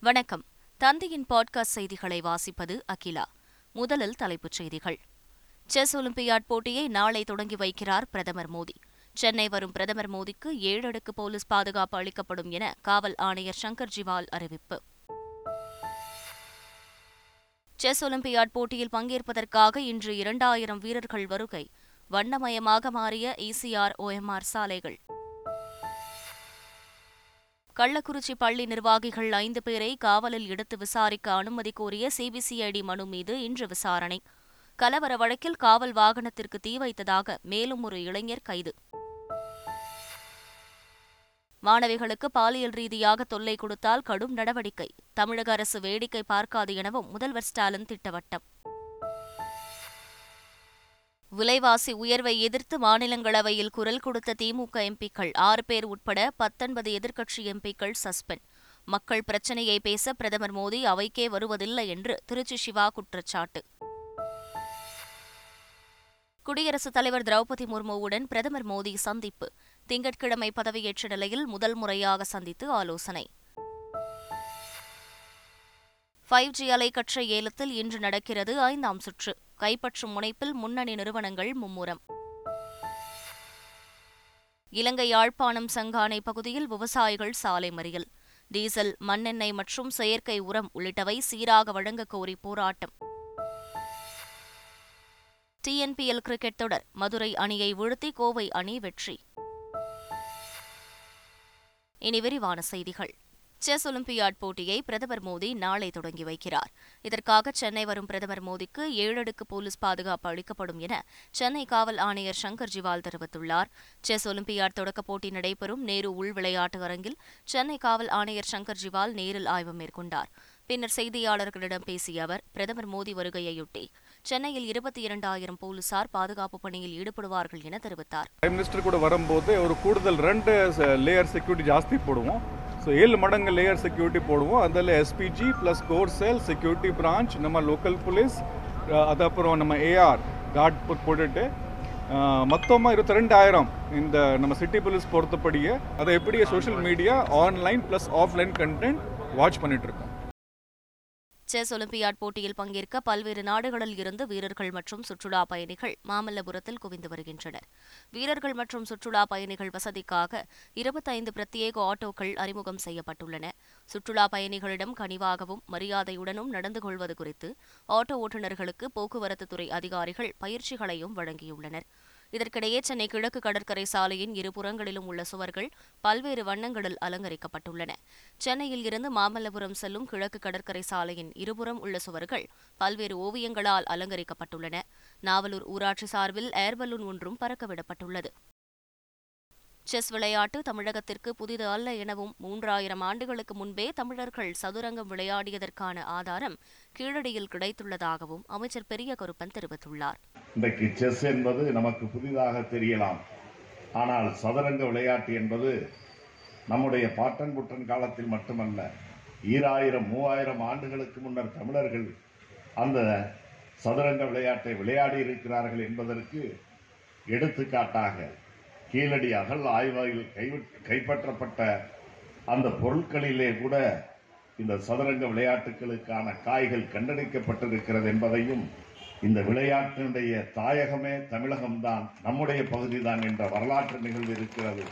வணக்கம். தந்தையின் பாட்காஸ்ட் செய்திகளை வாசிப்பது அகிலா. முதலில் தலைப்புச் செய்திகள். செஸ் ஒலிம்பியாட் போட்டியை நாளை தொடங்கி வைக்கிறார் பிரதமர் மோடி. சென்னை வரும் பிரதமர் மோடிக்கு ஏழு அடுக்கு போலீஸ் பாதுகாப்பு அளிக்கப்படும் என காவல் ஆணையர் சங்கர் ஜிவால் அறிவிப்பு. செஸ் ஒலிம்பியாட் போட்டியில் பங்கேற்பதற்காக இன்று இரண்டாயிரம் வீரர்கள் வருகை. வண்ணமயமாக மாறிய இசிஆர் ஓஎம்ஆர் சாலைகள். கள்ளக்குறிச்சி பள்ளி நிர்வாகிகள் ஐந்து பேரை காவலில் எடுத்து விசாரிக்க அனுமதி கோரிய சிபிசிஐடி மனு மீது இன்று விசாரணை. கலவர வழக்கில் காவல் வாகனத்திற்கு தீ வைத்ததாக மேலும் ஒரு இளைஞர் கைது. மாணவிகளுக்கு பாலியல் ரீதியாக தொல்லை கொடுத்தால் கடும் நடவடிக்கை. தமிழக அரசு வேடிக்கை பார்க்காது எனவும் முதல்வர் ஸ்டாலின் திட்டவட்டம். விலைவாசி உயர்வை எதிர்த்து மாநிலங்களவையில் குரல் கொடுத்த திமுக எம்பிக்கள் ஆறு பேர் உட்பட பத்தொன்பது எதிர்க்கட்சி எம்பிக்கள் சஸ்பெண்ட். மக்கள் பிரச்சினையை பேச பிரதமர் மோடி அவைக்கே வருவதில்லை என்று திருச்சி சிவா குற்றச்சாட்டு. குடியரசுத் தலைவர் திரௌபதி முர்முவுடன் பிரதமர் மோடி சந்திப்பு. திங்கட்கிழமை பதவியேற்ற நிலையில் முதல் முறையாக சந்தித்து ஆலோசனை. ஃபைவ் ஜி அலைக்கற்றை ஏலத்தில் இன்று நடக்கிறது ஐந்தாம் சுற்று. கைப்பற்றும் முனைப்பில் முன்னணி நிறுவனங்கள் மும்முரம். இலங்கை யாழ்ப்பாணம் சங்கானை பகுதியில் விவசாயிகள் சாலை மறியல். டீசல் மண்ணெண்ணெய் மற்றும் செயற்கை உரம் உள்ளிட்டவை சீராக வழங்க கோரி போராட்டம். டிஎன்பிஎல் கிரிக்கெட் தொடர் மதுரை அணியை வீழ்த்தி கோவை அணி வெற்றி. இனி விரிவான செய்திகள். செஸ் ஒலிம்பியாட் போட்டியை பிரதமர் மோடி நாளை தொடங்கி வைக்கிறார். இதற்காக சென்னை வரும் பிரதமர் மோடிக்கு ஏழடுக்கு போலீஸ் பாதுகாப்பு அளிக்கப்படும் என சென்னை காவல் ஆணையர் சங்கர் ஜிவால் தெரிவித்துள்ளார். செஸ் ஒலிம்பியாட் தொடக்கப் போட்டி நடைபெறும் நேரு உள் விளையாட்டு அரங்கில் சென்னை காவல் ஆணையர் சங்கர் ஜிவால் நேரில் ஆய்வு மேற்கொண்டார். பின்னர் செய்தியாளர்களிடம் பேசிய அவர் பிரதமர் மோடி வருகையையொட்டி சென்னையில் இருபத்தி இரண்டாயிரம் போலீசார் பாதுகாப்பு பணியில் ஈடுபடுவார்கள் என தெரிவித்தார். பிரைம் மினிஸ்டர் கூட வரும்போது ஒரு கூடுதல் ரெண்டு லேயர் செக்யூரிட்டி ஜாஸ்தி போடுவோம். ஸோ ஏழு மடங்கு லேயர் செக்யூரிட்டி போடுவோம். அதில் SPG plus core cell security branch நம்ம லோக்கல் போலீஸ் அது அப்புறம் நம்ம ஏஆர் கார்ட் போட்டுட்டு மொத்தமாக இருபத்தி ரெண்டாயிரம் இந்த நம்ம சிட்டி போலீஸ் பொறுத்தபடியே. அதை எப்படி social media online plus offline content watch பண்ணிகிட்ருக்கோம் இருக்கோம். செஸ் ஒலிம்பியாட் போட்டியில் பங்கேற்க பல்வேறு நாடுகளில் இருந்து வீரர்கள் மற்றும் சுற்றுலா பயணிகள் மாமல்லபுரத்தில் குவிந்து வருகின்றனர். வீரர்கள் மற்றும் சுற்றுலா பயணிகள் வசதிக்காக இருபத்தைந்து பிரத்யேக ஆட்டோக்கள் அறிமுகம் செய்யப்பட்டுள்ளன. சுற்றுலா பயணிகளிடம் கனிவாகவும் மரியாதையுடனும் நடந்து கொள்வது குறித்து ஆட்டோ ஓட்டுநர்களுக்கு போக்குவரத்துத்துறை அதிகாரிகள் பயிற்சிகளையும் வழங்கியுள்ளனர். இதற்கிடையே சென்னை கிழக்கு கடற்கரை சாலையின் இருபுறங்களிலும் உள்ள சுவர்கள் பல்வேறு வண்ணங்களில் அலங்கரிக்கப்பட்டுள்ளன. சென்னையில் இருந்து மாமல்லபுரம் செல்லும் கிழக்கு கடற்கரை சாலையின் இருபுறம் உள்ள சுவர்கள் பல்வேறு ஓவியங்களால் அலங்கரிக்கப்பட்டுள்ளன. நாவலூர் ஊராட்சி சார்பில் ஏர்பலூன் ஒன்றும் பறக்கவிடப்பட்டுள்ளது செஸ் விளையாட்டு தமிழகத்திற்கு புதிது அல்ல எனவும் மூன்றாயிரம் ஆண்டுகளுக்கு முன்பே தமிழர்கள் சதுரங்கம் விளையாடியதற்கான ஆதாரம் கீழடியில் கிடைத்துள்ளதாகவும் அமைச்சர் பெரிய கருப்பன் தெரிவித்துள்ளார். இன்றைக்கு செஸ் என்பது நமக்கு புதிதாக தெரியலாம். ஆனால் சதுரங்க விளையாட்டு என்பது நம்முடைய பாட்டன்புட்டன் காலத்தில் மட்டுமல்ல ஈராயிரம் மூவாயிரம் ஆண்டுகளுக்கு முன்னர் தமிழர்கள் அந்த சதுரங்க விளையாட்டை விளையாடி இருக்கிறார்கள் என்பதற்கு எடுத்துக்காட்டாக கீழடி அகல் ஆய்வாயில் கைப்பற்றப்பட்ட அந்த பொருட்களிலே கூட இந்த சதுரங்க விளையாட்டுகளுக்கான காய்கள் கண்டெடுக்கப்பட்டிருக்கிறது என்பதையும் இந்த விளையாட்டினுடைய தாயகமே தமிழகம்தான் நம்முடைய பகுதிதான் என்ற வரலாற்று நிகழ்வு இருக்கிறது.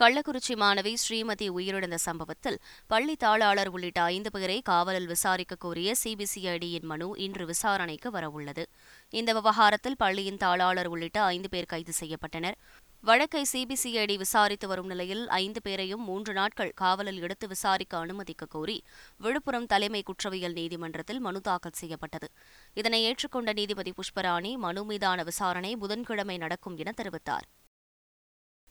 கள்ளக்குறிச்சி மாணவி ஸ்ரீமதி உயிரிழந்த சம்பவத்தில் பள்ளி தாளாளர் உள்ளிட்ட ஐந்து பேரை காவலில் விசாரிக்க கோரிய சிபிசிஐடியின் மனு இன்று விசாரணைக்கு வரவுள்ளது. இந்த விவகாரத்தில் பள்ளியின் தாளாளர் உள்ளிட்ட ஐந்து பேர் கைது செய்யப்பட்டனர். வழக்கை சிபிசிஐடி விசாரித்து வரும் நிலையில் ஐந்து பேரையும் மூன்று நாட்கள் காவலில் எடுத்து விசாரிக்க அனுமதிக்க கோரி விழுப்புரம் தலைமை குற்றவியல் நீதிமன்றத்தில் மனு தாக்கல் செய்யப்பட்டது. இதனை ஏற்றுக்கொண்ட நீதிபதி புஷ்பராணி மனு மீதான விசாரணை புதன்கிழமை நடக்கும் என தெரிவித்தார்.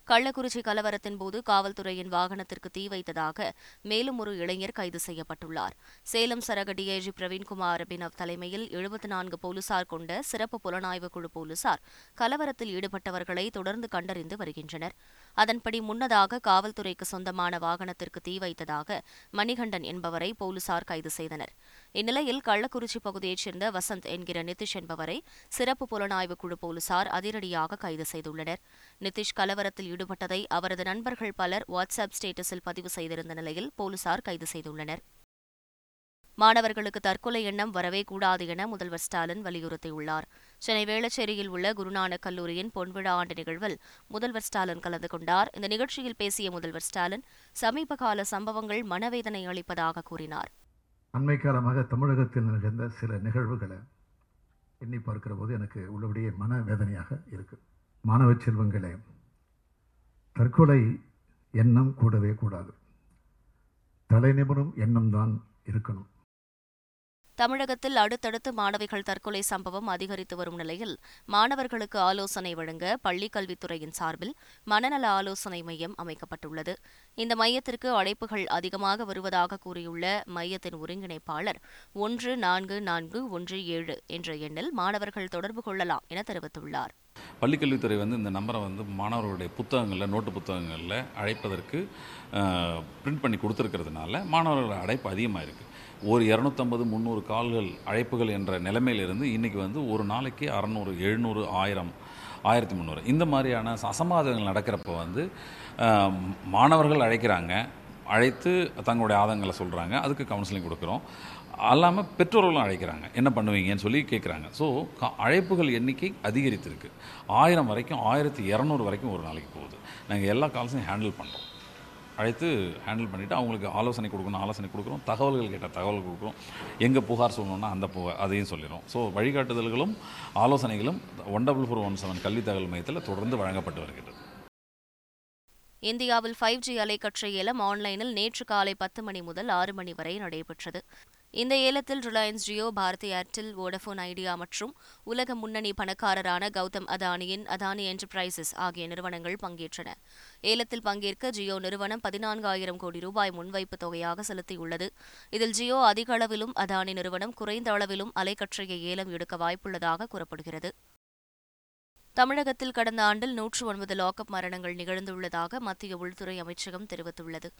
கள்ளக்குறிச்சி கலவரத்தின் போது காவல்துறையின் வாகனத்திற்கு தீ வைத்ததாக மேலும் ஒரு இளைஞர் கைது செய்யப்பட்டுள்ளார். சேலம் சரக டிஐஜி பிரவீன்குமார் அபினவ் தலைமையில் எழுபத்தி நான்கு போலீசார் கொண்ட சிறப்பு புலனாய்வு குழு போலீசார் கலவரத்தில் ஈடுபட்டவர்களை தொடர்ந்து கண்டறிந்து வருகின்றனர். அதன்படி முன்னதாக காவல்துறைக்கு சொந்தமான வாகனத்திற்கு தீ வைத்ததாக மணிகண்டன் என்பவரை போலீசார் கைது செய்தனர். இந்நிலையில் கள்ளக்குறிச்சி பகுதியைச் சேர்ந்த வசந்த் என்கிற நிதிஷ் என்பவரை சிறப்பு புலனாய்வு குழு போலீசார் அதிரடியாக கைது செய்துள்ளனர். நிதிஷ் கலவரத்தில் ஈடுபட்டதை அவரது நண்பர்கள் பலர் வாட்ஸ்அப் ஸ்டேட்டஸில் பதிவு செய்திருந்த நிலையில் போலீசார் கைது செய்துள்ளனர். மாணவர்களுக்கு தற்கொலை எண்ணம் வரவே கூடாது என முதல்வர் ஸ்டாலின் வலியுறுத்தியுள்ளார். சென்னை வேளச்சேரியில் உள்ள குருநானக் கல்லூரியின் பொன்விழா ஆண்டு நிகழ்வில் முதல்வர் ஸ்டாலின் கலந்து கொண்டார். இந்த நிகழ்ச்சியில் பேசிய முதல்வர் ஸ்டாலின் சமீப கால சம்பவங்கள் மனவேதனை அளிப்பதாக கூறினார். அண்மை காலமாக தமிழகத்தில் நிகழ்ந்த சில நிகழ்வுகளை எண்ணி பார்க்கிற போது எனக்கு உள்ளபடியே மனவேதனையாக இருக்கு. மாணவ செல்வங்களே தற்கொலை எண்ணம் கூடவே கூடாது. தலைநிபுணம் எண்ணம் தான் இருக்கணும். தமிழகத்தில் அடுத்தடுத்து மாணவிகள் தற்கொலை சம்பவம் அதிகரித்து வரும் நிலையில் மாணவர்களுக்கு ஆலோசனை வழங்க பள்ளிக் கல்வித்துறையின் சார்பில் மனநல ஆலோசனை மையம் அமைக்கப்பட்டுள்ளது. இந்த மையத்திற்கு அழைப்புகள் அதிகமாக வருவதாக கூறியுள்ள மையத்தின் ஒருங்கிணைப்பாளர் ஒன்று நான்கு நான்கு ஒன்று ஏழு என்ற எண்ணில் மாணவர்கள் தொடர்பு கொள்ளலாம் என தெரிவித்துள்ளார். பள்ளிக்கல்வித்துறை வந்து இந்த நம்பரை வந்து மாணவர்களுடைய புத்தகங்களில் நோட்டு புத்தகங்களில் அழைப்பதற்கு பிரிண்ட் பண்ணி கொடுத்துருக்கிறதுனால மாணவர்களோட அழைப்பு அதிகமாக இருக்குது ஒரு இரநூத்தம்பது முந்நூறு கால்கள் அழைப்புகள் என்ற நிலைமையிலிருந்து இன்றைக்கி வந்து ஒரு நாளைக்கு அறநூறு எழுநூறு ஆயிரம் ஆயிரத்தி முந்நூறு. இந்த மாதிரியான அசம்பாதங்கள் நடக்கிறப்ப வந்து மாணவர்கள் அழைக்கிறாங்க. அழைத்து தங்களுடைய ஆதங்களை சொல்கிறாங்க அதுக்கு கவுன்சிலிங் கொடுக்குறோம். அல்லாமல் பெற்றோர்களும் அழைக்கிறாங்க. என்ன பண்ணுவீங்கன்னு சொல்லி கேட்குறாங்க ஸோ அழைப்புகள் எண்ணிக்கை அதிகரித்திருக்கு. ஆயிரம் வரைக்கும் ஆயிரத்தி இரநூறு வரைக்கும் ஒரு நாளைக்கு போகுது. நாங்கள் எல்லா கால்ஸையும் ஹேண்டில் பண்ணுறோம் அழைத்து ஹேண்டில் பண்ணிவிட்டு அவங்களுக்கு ஆலோசனை கொடுக்கணும் ஆலோசனை கொடுக்குறோம் தகவல்கள் கேட்ட தகவல் கொடுக்குறோம் எங்கே புகார் சொல்லணும்னா அந்த புகார் அதையும் சொல்லிடுறோம். ஸோ வழிகாட்டுதல்களும் ஆலோசனைகளும் one double four one seven கல்வி தகவல் மையத்தில் தொடர்ந்து வழங்கப்பட்டு வருகிறது. இந்தியாவில் ஃபைவ் ஜி அலைக்கற்றை ஏலம் ஆன்லைனில் நேற்று காலை பத்து மணி முதல் ஆறு மணி வரை நடைபெற்றது. இந்த ஏலத்தில் Reliance Jio Bharti Airtel Vodafone idea மற்றும் உலக முன்னணி பணக்காரரான கௌதம் அதானியின் அதானி என்டர்பிரைசஸ் ஆகிய நிறுவனங்கள் பங்கேற்றன. ஏலத்தில் பங்கேற்க ஜியோ நிறுவனம் பதினான்காயிரம் கோடி ரூபாய் முன்வைப்பு தொகையாக செலுத்தியுள்ளது. இதில் ஜியோ அதிக அளவிலும் அதானி நிறுவனம் குறைந்த அளவிலும் அலைக்கற்றையை ஏலம் எடுக்க வாய்ப்புள்ளதாக கூறப்படுகிறது. தமிழகத்தில் கடந்த ஆண்டில் நூற்று ஒன்பது லாக்அப் மரணங்கள் நிகழ்ந்துள்ளதாக மத்திய உள்துறை அமைச்சகம் தெரிவித்துள்ளது.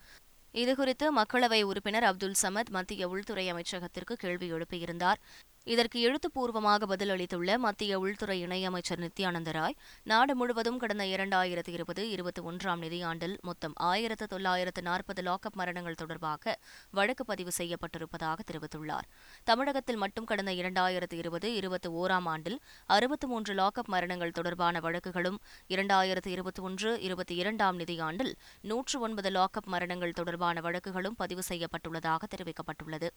இதுகுறித்து மக்களவை உறுப்பினர் அப்துல் சமத் மத்திய உள்துறை அமைச்சகத்திற்கு கேள்வி எழுப்பியிருந்தார். இதற்கு எழுத்துப்பூர்வமாக பதிலளித்துள்ள மத்திய உள்துறை இணையமைச்சர் நித்யானந்த ராய் நாடு முழுவதும் கடந்த இரண்டாயிரத்து இருபது இருபத்தி ஒன்றாம் நிதியாண்டில் மொத்தம் ஆயிரத்து தொள்ளாயிரத்து நாற்பது லாக்அப் மரணங்கள் தொடர்பாக வழக்கு பதிவு செய்யப்பட்டிருப்பதாக தெரிவித்துள்ளார். தமிழகத்தில் மட்டும் கடந்த இரண்டாயிரத்து இருபது இருபத்தி ஓராம் ஆண்டில் அறுபத்து மூன்று லாக்அப் மரணங்கள் தொடர்பான வழக்குகளும் இரண்டாயிரத்து இருபத்தி ஒன்று இருபத்தி இரண்டாம் நிதியாண்டில் நூற்று ஒன்பது லாக்அப் மரணங்கள் தொடர்பான வழக்குகளும் பதிவு செய்யப்பட்டுள்ளதாக தெரிவிக்கப்பட்டுள்ளது.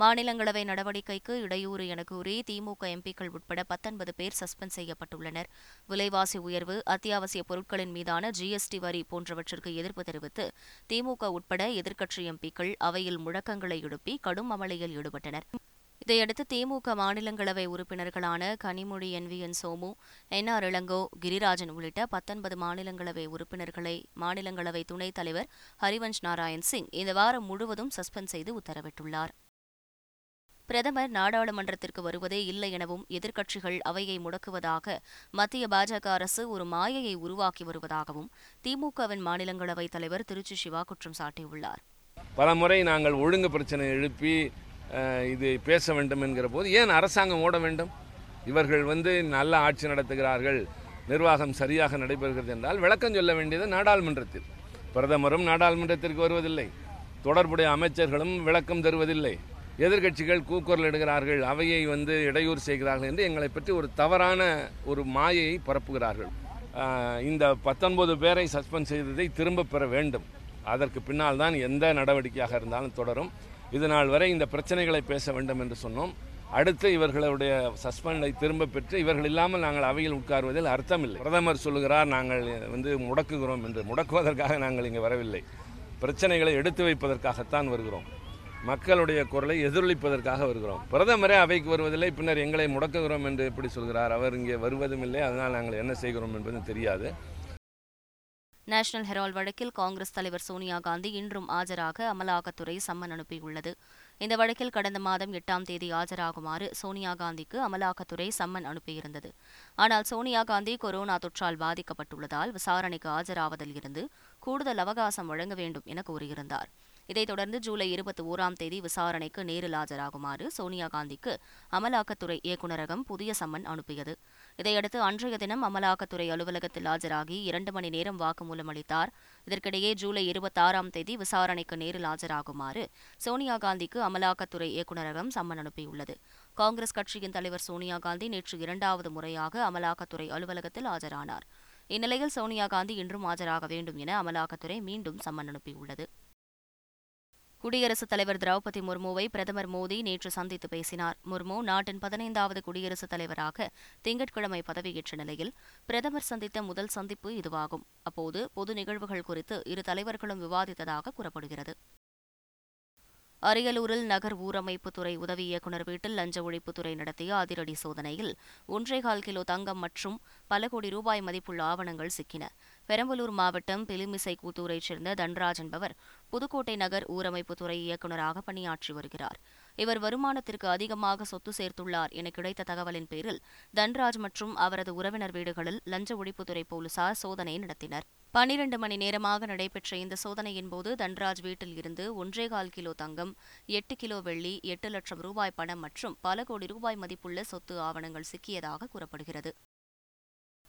மாநிலங்களவை நடவடிக்கைக்கு இடையூறு என கூறி திமுக எம்பிக்கள் உட்பட பத்தொன்பது பேர் சஸ்பெண்ட் செய்யப்பட்டுள்ளனர். விலைவாசி உயர்வு அத்தியாவசிய பொருட்களின் மீதான ஜிஎஸ்டி வரி போன்றவற்றிற்கு எதிர்ப்பு தெரிவித்து திமுக உட்பட எதிர்க்கட்சி எம்பிக்கள் அவையில் முழக்கங்களை எழுப்பி கடும் அமளியில் ஈடுபட்டனர். இதையடுத்து திமுக மாநிலங்களவை உறுப்பினர்களான Kanimozhi N V N Somu N R Elango Girirajan உள்ளிட்ட பத்தொன்பது மாநிலங்களவை உறுப்பினர்களை மாநிலங்களவை துணைத் தலைவர் ஹரிவன்ஷ் நாராயண் சிங் இந்த வாரம் முழுவதும் சஸ்பெண்ட் செய்து உத்தரவிட்டுள்ளார். பிரதமர் நாடாளுமன்றத்திற்கு வருவதே இல்லை எனவும் எதிர்க்கட்சிகள் அவையை முடக்குவதாக மத்திய பாஜக அரசு ஒரு மாயையை உருவாக்கி வருவதாகவும் திமுகவின் மாநிலங்களவைத் தலைவர் திருச்சி சிவா குற்றம் சாட்டியுள்ளார். பல முறை நாங்கள் ஒழுங்கு பிரச்சனை எழுப்பி இது பேச வேண்டும் என்கிற போது ஏன் அரசாங்கம் ஓட வேண்டும்? இவர்கள் வந்து நல்ல ஆட்சி நடத்துகிறார்கள் நிர்வாகம் சரியாக நடைபெறுகிறது என்றால் விளக்கம் சொல்ல வேண்டியது நாடாளுமன்றத்தில். பிரதமரும் நாடாளுமன்றத்திற்கு வருவதில்லை. தொடர்புடைய அமைச்சர்களும் விளக்கம் தருவதில்லை. எதிர்க்கட்சிகள் கூக்குரல் இடுகிறார்கள் அவையை வந்து இடையூறு செய்கிறார்கள் என்று எங்களை பற்றி ஒரு தவறான ஒரு மாயையை பரப்புகிறார்கள். இந்த பத்தொன்பது பேரை சஸ்பெண்ட் செய்ததை திரும்ப பெற வேண்டும். அதற்கு பின்னால் தான் எந்த நடவடிக்கையாக இருந்தாலும் தொடரும். இது நாள் வரை இந்த பிரச்சனைகளை பேச வேண்டும் என்று சொன்னோம். அடுத்து இவர்களுடைய சஸ்பெண்டை திரும்ப பெற்று இவர்கள் இல்லாமல் நாங்கள் அவையில் உட்காருவதில் அர்த்தமில்லை. பிரதமர் சொல்லுகிறார் நாங்கள் வந்து முடக்குகிறோம் என்று. முடக்குவதற்காக நாங்கள் இங்கே வரவில்லை. பிரச்சனைகளை எடுத்து வைப்பதற்காகத்தான் வருகிறோம். மக்களுடைய குரலை எதிரொலிப்பதற்காக வருகிறோம். பிரதமரே அவைக்கு வருவதில்லை பின்னர் எங்களை முடக்குகிறோம் என்று எப்படி சொல்கிறார்? அவர் இங்கே வருவதும் இல்லை அதனால் நாங்கள் என்ன செய்கிறோம் என்பதும் தெரியாது. நேஷனல் ஹெரால்ட் வழக்கில் காங்கிரஸ் தலைவர் சோனியா காந்தி இன்றும் ஆஜராக அமலாக்கத்துறை சம்மன் அனுப்பியுள்ளது. இந்த வழக்கில் கடந்த மாதம் எட்டாம் தேதி ஆஜராகுமாறு சோனியா காந்திக்கு அமலாக்கத்துறை சம்மன் அனுப்பியிருந்தது. ஆனால் சோனியா காந்தி கொரோனா தொற்றால் பாதிக்கப்பட்டுள்ளதால் விசாரணைக்கு ஆஜராவதில் இருந்து கூடுதல் அவகாசம் வழங்க வேண்டும் என கூறியிருந்தார். இதைத் தொடர்ந்து ஜூலை இருபத்தி ஓராம் தேதி விசாரணைக்கு நேரில் ஆஜராகுமாறு சோனியா காந்திக்கு அமலாக்கத்துறை இயக்குநரகம் புதிய சம்மன் அனுப்பியது. இதையடுத்து அன்றைய தினம் அமலாக்கத்துறை அலுவலகத்தில் ஆஜராகி இரண்டு மணி நேரம் வாக்குமூலம் அளித்தார். இதற்கிடையே ஜூலை இருபத்தாறாம் தேதி விசாரணைக்கு நேரில் ஆஜராகுமாறு சோனியா காந்திக்கு அமலாக்கத்துறை இயக்குநரகம் சம்மன் அனுப்பியுள்ளது. காங்கிரஸ் கட்சியின் தலைவர் சோனியா காந்தி நேற்று இரண்டாவது முறையாக அமலாக்கத்துறை அலுவலகத்தில் ஆஜரானார். இந்நிலையில் சோனியா காந்தி இன்றும் ஆஜராக வேண்டும் என அமலாக்கத்துறை மீண்டும் சம்மன் அனுப்பியுள்ளது. குடியரசுத் தலைவர் திரௌபதி முர்முவை பிரதமர் மோடி நேற்று சந்தித்து பேசினார். முர்மு நாட்டின் பதினைந்தாவது குடியரசுத் தலைவராக திங்கட்கிழமை பதவியேற்ற நிலையில் பிரதமர் சந்தித்த முதல் சந்திப்பு இதுவாகும். அப்போது பொது நிகழ்வுகள் குறித்து இரு தலைவர்களும் விவாதித்ததாக கூறப்படுகிறது. அரியலூரில் நகர் ஊரமைப்புத்துறை உதவி இயக்குநர் வீட்டில் லஞ்ச ஒழிப்புத்துறை நடத்திய அதிரடி சோதனையில் ஒன்றேகால் கிலோ தங்கம் மற்றும் பல கோடி ரூபாய் மதிப்புள்ள ஆவணங்கள் சிக்கின. பெரம்பலூர் மாவட்டம் பிலிமிசை கூத்தூரைச் சேர்ந்த தன்ராஜ் என்பவர் புதுக்கோட்டை நகர் ஊரமைப்புத்துறை இயக்குநராக பணியாற்றி வருகிறார். இவர் வருமானத்திற்கு அதிகமாக சொத்து சேர்த்துள்ளார் என கிடைத்த தகவலின் பேரில் தன்ராஜ் மற்றும் அவரது உறவினர் வீடுகளில் லஞ்ச ஒழிப்புத்துறை போலீசார் சோதனை நடத்தினர். பனிரண்டு மணி நேரமாக நடைபெற்ற இந்த சோதனையின் போது தன்ராஜ் வீட்டில் இருந்து ஒன்றேகால் கிலோ தங்கம் எட்டு கிலோ வெள்ளி எட்டு லட்சம் ரூபாய் பணம் மற்றும் பல கோடி ரூபாய் மதிப்புள்ள சொத்து ஆவணங்கள் சிக்கியதாக கூறப்படுகிறது.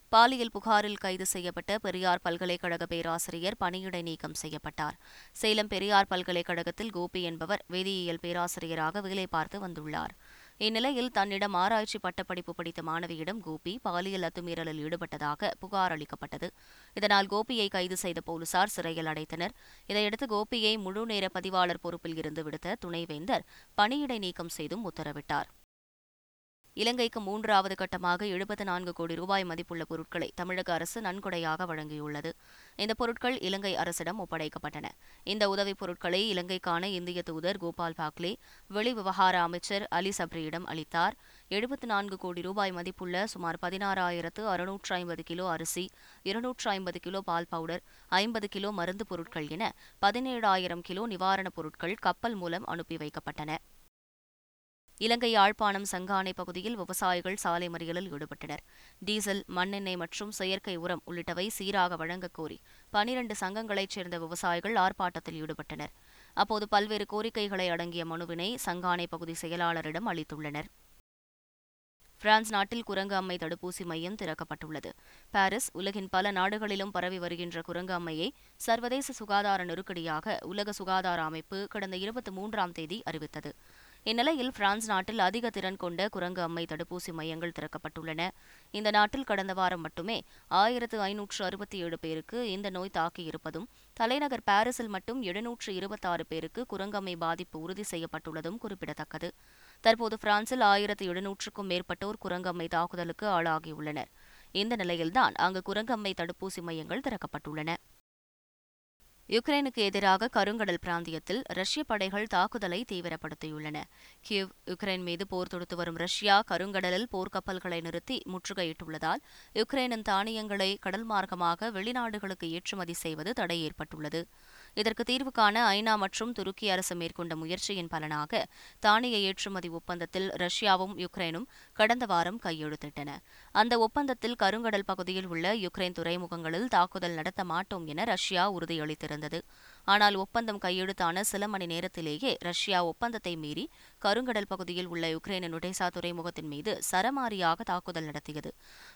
பாலியல் புகாரில் கைது செய்யப்பட்ட பெரியார் பல்கலைக்கழக பேராசிரியர் பணியிடை நீக்கம் செய்யப்பட்டார். சேலம் பெரியார் பல்கலைக்கழகத்தில் கோபி என்பவர் வேதியியல் பேராசிரியராக வேலை பார்த்து வந்துள்ளார். இந்நிலையில் தன்னிடம் ஆராய்ச்சி பட்டப்படிப்பு படித்த மாணவியிடம் கோபி பாலியல் அத்துமீறலில் ஈடுபட்டதாக புகார் அளிக்கப்பட்டது. இதனால் கோபியை கைது செய்த போலீசார் சிறையில் அடைத்தனர். இதையடுத்து கோபியை முழுநேர பதிவாளர் பொறுப்பில் இருந்து விடுத்த துணைவேந்தர் பணியிடை நீக்கம் செய்தும் உத்தரவிட்டார். இலங்கைக்கு மூன்றாவது கட்டமாக எழுபத்து நான்கு கோடி ரூபாய் மதிப்புள்ள பொருட்களை தமிழக அரசு நன்கொடையாக வழங்கியுள்ளது. இந்த பொருட்கள் இலங்கை அரசிடம் ஒப்படைக்கப்பட்டன. இந்த உதவிப் பொருட்களை இலங்கைக்கான இந்திய தூதர் கோபால் பாக்லே வெளிவிவகார அமைச்சர் அலி சப்ரியிடம் அளித்தார். எழுபத்து நான்கு கோடி ரூபாய் மதிப்புள்ள சுமார் பதினாறாயிரத்து அறுநூற்று ஐம்பது கிலோ அரிசி இருநூற்று ஐம்பது கிலோ பால் பவுடர் ஐம்பது கிலோ மருந்து பொருட்கள் என பதினேழாயிரம் கிலோ நிவாரணப் பொருட்கள் கப்பல் மூலம் அனுப்பி வைக்கப்பட்டன. இலங்கை யாழ்ப்பாணம் சங்கானை பகுதியில் விவசாயிகள் சாலை மறியலில் ஈடுபட்டனர். டீசல் மண்ணெண்ணெய் மற்றும் செயற்கை உரம் உள்ளிட்டவை சீராக வழங்கக் கோரி பனிரண்டு சங்கங்களைச் சேர்ந்த விவசாயிகள் ஆர்ப்பாட்டத்தில் ஈடுபட்டனர். அப்போது பல்வேறு கோரிக்கைகளை அடங்கிய மனுவினை சங்கானை பகுதி செயலாளரிடம் அளித்துள்ளனர். பிரான்ஸ் நாட்டில் குரங்கு அம்மை தடுப்பூசி மையம் திறக்கப்பட்டுள்ளது. பாரிஸ் உலகின் பல நாடுகளிலும் பரவி வருகின்ற குரங்கு அம்மையை சர்வதேச சுகாதார நெருக்கடியாக உலக சுகாதார அமைப்பு கடந்த இருபத்தி மூன்றாம் தேதி அறிவித்தது. இந்நிலையில் பிரான்ஸ் நாட்டில் அதிக திறன் கொண்ட குரங்கு அம்மை தடுப்பூசி மையங்கள் திறக்கப்பட்டுள்ளன. இந்த நாட்டில் கடந்த வாரம் மட்டுமே ஆயிரத்து ஐநூற்று அறுபத்தி ஏழு பேருக்கு இந்த நோய் தாக்கியிருப்பதும் தலைநகர் பாரிஸில் மட்டும் எழுநூற்று இருபத்தாறு பேருக்கு குரங்கம்மை பாதிப்பு உறுதி செய்யப்பட்டுள்ளதும் குறிப்பிடத்தக்கது. தற்போது பிரான்சில் ஆயிரத்து எழுநூற்றுக்கும் மேற்பட்டோர் குரங்கம்மை தாக்குதலுக்கு ஆளாகியுள்ளனர். இந்த நிலையில்தான் அங்கு குரங்கம்மை தடுப்பூசி மையங்கள் திறக்கப்பட்டுள்ளன. யுக்ரைனுக்கு எதிராக கருங்கடல் பிராந்தியத்தில் ரஷ்ய படைகள் தாக்குதலை தீவிரப்படுத்தியுள்ளன. கிவ் யுக்ரைன் மீது போர் தொடுத்து வரும் ரஷ்யா கருங்கடலில் போர்க்கப்பல்களை நிறுத்தி முற்றுகையிட்டுள்ளதால் யுக்ரைனின் தானியங்களை கடல் மார்க்கமாக வெளிநாடுகளுக்கு ஏற்றுமதி செய்வது தடை ஏற்பட்டுள்ளது இதற்கு தீர்வு காண ஐநா மற்றும் துருக்கி அரசு மேற்கொண்ட முயற்சியின் பலனாக தானிய ஏற்றுமதி ஒப்பந்தத்தில் ரஷ்யாவும் யுக்ரைனும் கடந்த வாரம் கையெழுத்திட்டன. அந்த ஒப்பந்தத்தில் கருங்கடல் பகுதியில் உள்ள யுக்ரைன் துறைமுகங்களில் தாக்குதல் நடத்த மாட்டோம் என ரஷ்யா உறுதியளித்திருந்தது. ஆனால் ஒப்பந்தம் கையெழுத்தான சில மணி நேரத்திலேயே ரஷ்யா ஒப்பந்தத்தை மீறி கருங்கடல் பகுதியில் உள்ள யுக்ரைனின் ஒடேசா துறைமுகத்தின் மீது சரமாரியாக தாக்குதல் நடத்தியது.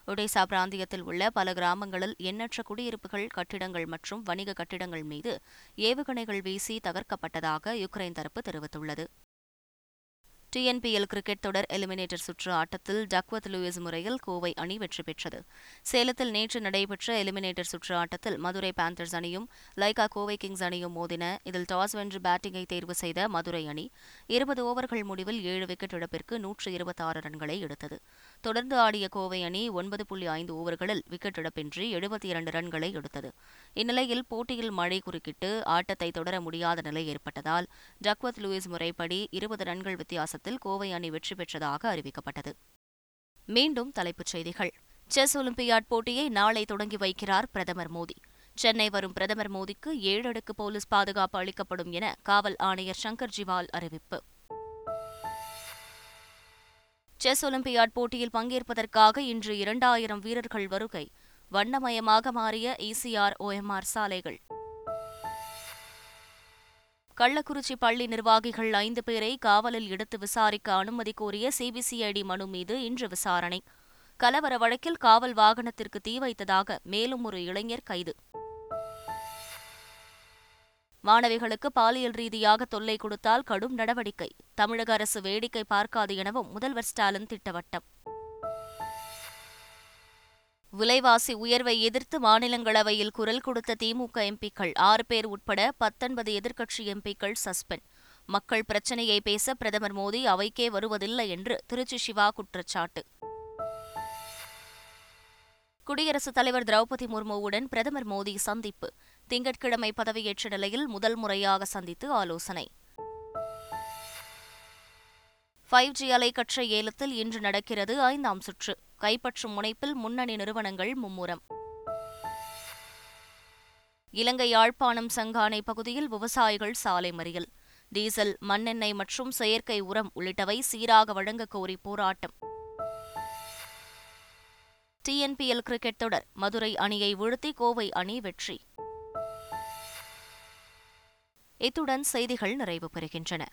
ஒடேசா பிராந்தியத்தில் உள்ள பல கிராமங்களில் எண்ணற்ற குடியிருப்புகள் கட்டிடங்கள் மற்றும் வணிக கட்டிடங்கள் மீது ஏவுகணைகள் வீசி தகர்க்கப்பட்டதாக யுக்ரைன் தரப்பு தெரிவித்துள்ளது. டிஎன்பிஎல் கிரிக்கெட் தொடர் எலிமினேட்டர் சுற்று ஆட்டத்தில் டக்வத் லூயிஸ் முறையில் கோவை அணி வெற்றி பெற்றது. சேலத்தில் நேற்று நடைபெற்ற எலிமினேட்டர் சுற்று ஆட்டத்தில் மதுரை பேந்தர்ஸ் அணியும் லைகா கோவை கிங்ஸ் அணியும் மோதின. இதில் டாஸ் வென்று பேட்டிங்கை தேர்வு செய்த மதுரை அணி இருபது ஓவர்கள் முடிவில் ஏழு விக்கெட் இழப்பிற்கு நூற்று இருபத்தாறு ரன்களை எடுத்தது. தொடர்ந்து ஆடிய கோவை அணி ஒன்பது புள்ளி ஐந்து ஓவர்களில் விக்கெட் இழப்பின்றி எழுபத்தி இரண்டு ரன்களை எடுத்தது. இந்நிலையில் போட்டியில் மழை குறுக்கிட்டு ஆட்டத்தை தொடர முடியாத நிலை ஏற்பட்டதால் டக்வத் லூயிஸ் முறைப்படி இருபது ரன்கள் வித்தியாசத்தில் ஆட்டத்தில் கோவை அணி வெற்றி பெற்றதாக அறிவிக்கப்பட்டது. மீண்டும் தலைப்புச் செய்திகள். செஸ் ஒலிம்பியாட் போட்டியை நாளை தொடங்கி வைக்கிறார் பிரதமர் மோடி. சென்னை வரும் பிரதமர் மோடிக்கு ஏழு அடுக்கு போலீஸ் பாதுகாப்பு அளிக்கப்படும் என காவல் ஆணையர் சங்கர் ஜிவால் அறிவிப்பு. செஸ் ஒலிம்பியாட் போட்டியில் பங்கேற்பதற்காக இன்று இரண்டாயிரம் வீரர்கள் வருகை. வண்ணமயமாக மாறிய இசிஆர் ஓஎம்ஆர் சாலைகள். கள்ளக்குறிச்சி பள்ளி நிர்வாகிகள் ஐந்து பேரை காவலில் எடுத்து விசாரிக்க அனுமதி கோரிய சிபிசிஐடி மனு மீது இன்று விசாரணை. கலவர வழக்கில் காவல் வாகனத்திற்கு தீ வைத்ததாக மேலும் ஒரு இளைஞர் கைது. மாணவிகளுக்கு பாலியல் ரீதியாக தொல்லை கொடுத்தால் கடும் நடவடிக்கை. தமிழக அரசு வேடிக்கை பார்க்காது எனவும் முதல்வர் ஸ்டாலின் திட்டவட்டம். விலைவாசி உயர்வை எதிர்த்து மாநிலங்களவையில் குரல் கொடுத்த திமுக எம்பிக்கள் ஆறு பேர் உட்பட பத்தொன்பது எதிர்க்கட்சி எம்பிக்கள் சஸ்பெண்ட். மக்கள் பிரச்சினையை பேச பிரதமர் மோடி அவைக்கே வருவதில்லை என்று திருச்சி சிவா குற்றச்சாட்டு. குடியரசுத் தலைவர் திரௌபதி முர்முவுடன் பிரதமர் மோடி சந்திப்பு. திங்கட்கிழமை பதவியேற்ற நிலையில் முதல் முறையாக சந்தித்து ஆலோசனை. ஃபைவ் ஜி அலைக்கற்றை ஏலத்தில் இன்று நடக்கிறது ஐந்தாம் சுற்று. கைப்பற்றும் முனைப்பில் முன்னணி நிறுவனங்கள் மும்முரம். இலங்கை யாழ்ப்பாணம் சங்கானை பகுதியில் விவசாயிகள் சாலை மறியல். டீசல் மண்ணெண்ணெய் மற்றும் செயற்கை உரம் உள்ளிட்டவை சீராக வழங்க கோரி போராட்டம். டிஎன்பிஎல் கிரிக்கெட் தொடர் மதுரை அணியை வீழ்த்தி கோவை அணி வெற்றி. இத்துடன் செய்திகள் நிறைவு பெறுகின்றன.